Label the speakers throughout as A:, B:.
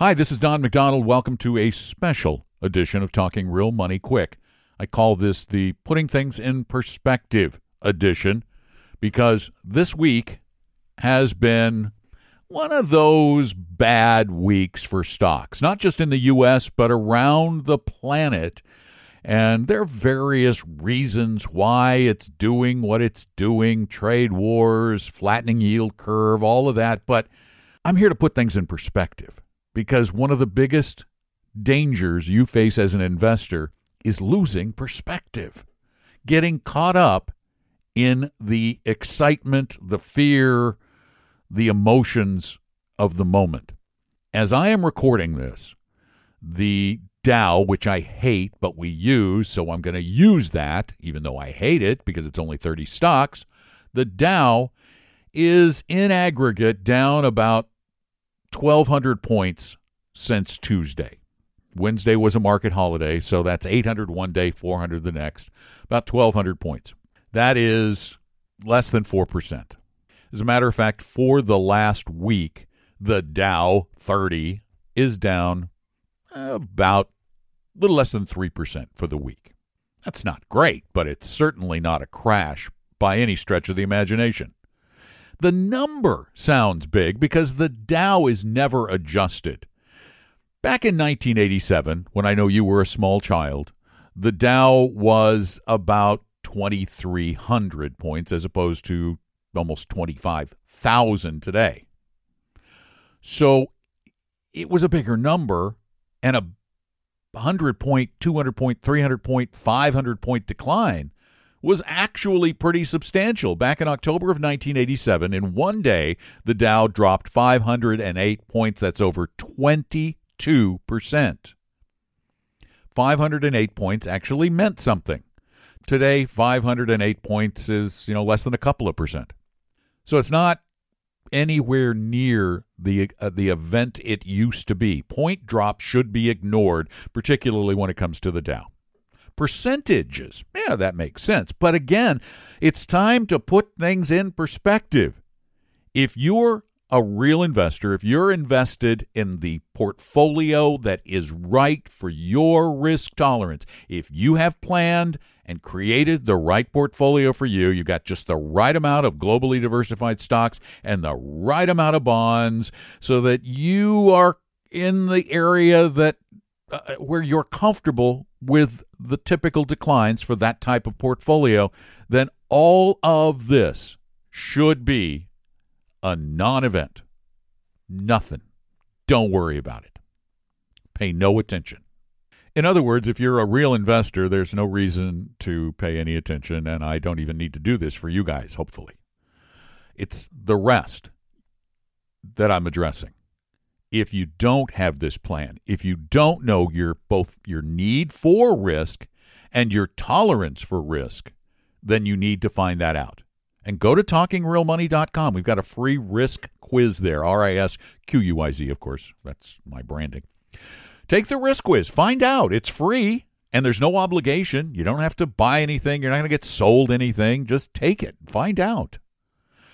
A: Hi, this is Don McDonald. Welcome to a special edition of Talking Real Money Quick. I call this the Putting Things in Perspective edition because this week has been one of those bad weeks for stocks, not just in the U.S., but around the planet. And there are various reasons why it's doing what it's doing trade wars, flattening yield curve, all of that. But I'm here to put things in perspective because one of the biggest dangers you face as an investor is losing perspective, getting caught up in the excitement, the fear, the emotions of the moment. As I am recording this, the Dow, which I hate, but we use, so I'm going to use that, even though I hate it because it's only 30 stocks. The Dow is in aggregate down about 1,200 points since Tuesday. Wednesday was a market holiday, so that's 800 one day, 400 the next, about 1,200 points. That is less than 4%. As a matter of fact, for the last week, the Dow 30 is down about a little less than 3% for the week. That's not great, but it's certainly not a crash by any stretch of the imagination. The number sounds big because the Dow is never adjusted. Back in 1987, when I know you were a small child, the Dow was about 2,300 points as opposed to almost 25,000 today. So it was a bigger number and a 100 point, 200 point, 300 point, 500 point decline was actually pretty substantial. Back in October of 1987, in one day, the Dow dropped 508 points. That's over 22%. 508 points actually meant something. Today, 508 points is, you know, less than a couple of percent. So it's not anywhere near the uh, the event it used to be. Point drop should be ignored, particularly when it comes to the Dow percentages. Yeah, that makes sense. But again, it's time to put things in perspective. If you're a real investor, if you're invested in the portfolio that is right for your risk tolerance, if you have planned and created the right portfolio for you, you got just the right amount of globally diversified stocks and the right amount of bonds so that you are in the area that uh, where you're comfortable with the typical declines for that type of portfolio, then all of this should be a non event. Nothing. Don't worry about it. Pay no attention. In other words, if you're a real investor, there's no reason to pay any attention, and I don't even need to do this for you guys, hopefully. It's the rest that I'm addressing if you don't have this plan, if you don't know your both your need for risk and your tolerance for risk, then you need to find that out. And go to talkingrealmoney.com. We've got a free risk quiz there. R I S Q U I Z, of course. That's my branding. Take the risk quiz. Find out. It's free and there's no obligation. You don't have to buy anything. You're not going to get sold anything. Just take it. Find out.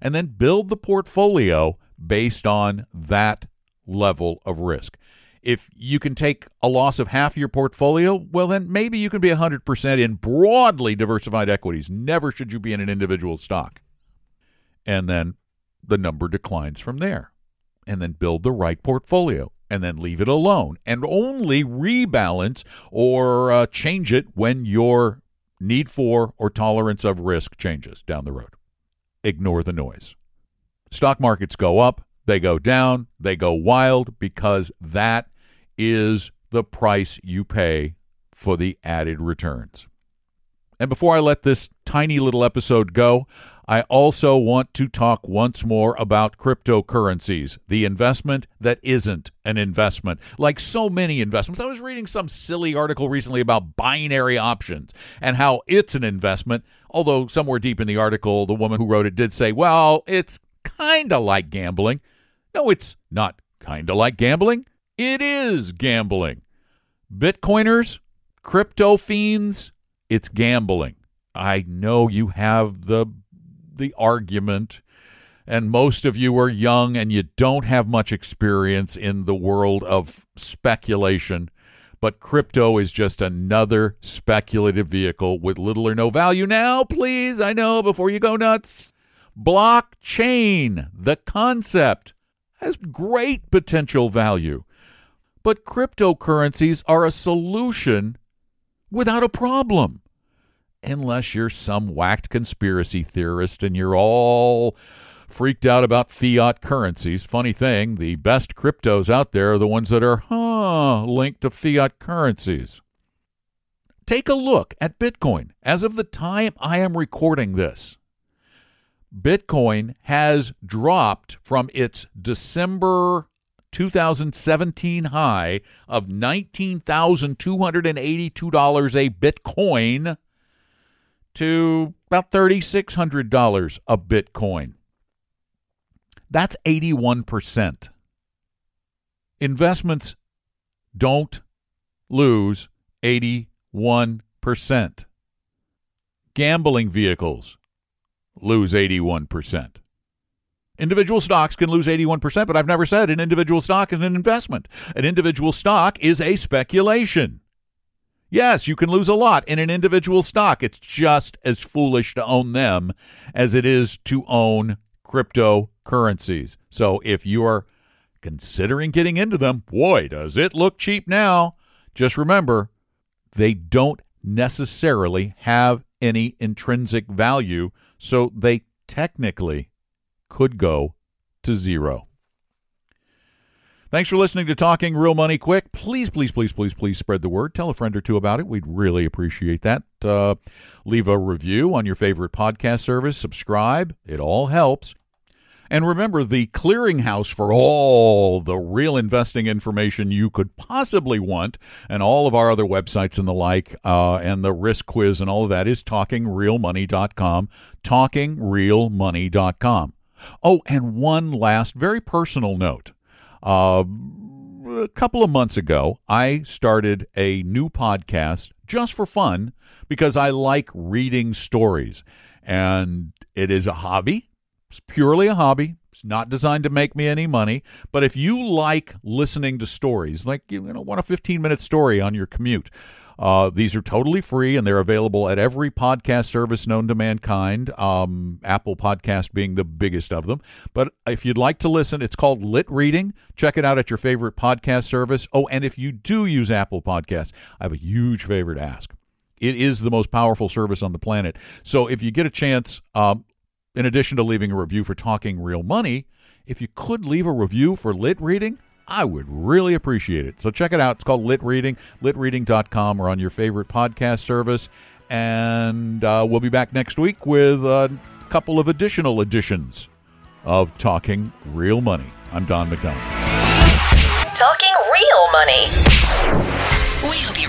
A: And then build the portfolio based on that level of risk. If you can take a loss of half your portfolio, well, then maybe you can be 100% in broadly diversified equities. Never should you be in an individual stock. And then the number declines from there. And then build the right portfolio and then leave it alone and only rebalance or uh, change it when your need for or tolerance of risk changes down the road. Ignore the noise. Stock markets go up, they go down, they go wild because that is the price you pay for the added returns. And before I let this tiny little episode go, I also want to talk once more about cryptocurrencies, the investment that isn't an investment, like so many investments. I was reading some silly article recently about binary options and how it's an investment, although somewhere deep in the article, the woman who wrote it did say, well, it's kind of like gambling. No, it's not kind of like gambling. It is gambling. Bitcoiners, crypto fiends, it's gambling. I know you have the the argument and most of you are young and you don't have much experience in the world of speculation. But crypto is just another speculative vehicle with little or no value. Now, please, I know before you go nuts, blockchain, the concept, has great potential value. But cryptocurrencies are a solution without a problem. Unless you're some whacked conspiracy theorist and you're all freaked out about fiat currencies. Funny thing, the best cryptos out there are the ones that are, huh, linked to fiat currencies. Take a look at Bitcoin. As of the time I am recording this, Bitcoin has dropped from its December 2017 high of $19,282 a Bitcoin to about $3,600 a Bitcoin. That's 81%. Investments don't lose 81%. Gambling vehicles lose 81%. Individual stocks can lose 81%, but I've never said an individual stock is an investment. An individual stock is a speculation. Yes, you can lose a lot in an individual stock. It's just as foolish to own them as it is to own cryptocurrencies. So if you are considering getting into them, boy, does it look cheap now. Just remember, they don't necessarily have any intrinsic value, so they technically could go to zero. Thanks for listening to Talking Real Money Quick. Please, please, please, please, please spread the word. Tell a friend or two about it. We'd really appreciate that. Uh, leave a review on your favorite podcast service. Subscribe. It all helps. And remember, the clearinghouse for all the real investing information you could possibly want, and all of our other websites and the like, uh, and the risk quiz and all of that is talkingrealmoney.com. Talkingrealmoney.com. Oh, and one last very personal note. Uh, a couple of months ago, I started a new podcast just for fun because I like reading stories. And it is a hobby. It's purely a hobby. It's not designed to make me any money. But if you like listening to stories, like you know, want a 15 minute story on your commute, uh, these are totally free and they're available at every podcast service known to mankind, um, Apple Podcast being the biggest of them. But if you'd like to listen, it's called Lit Reading. Check it out at your favorite podcast service. Oh, and if you do use Apple Podcasts, I have a huge favor to ask. It is the most powerful service on the planet. So if you get a chance, um, in addition to leaving a review for Talking Real Money, if you could leave a review for Lit Reading, I would really appreciate it. So check it out. It's called Lit Reading, litreading.com or on your favorite podcast service. And uh, we'll be back next week with a couple of additional editions of Talking Real Money. I'm Don McDonald.
B: Talking Real Money.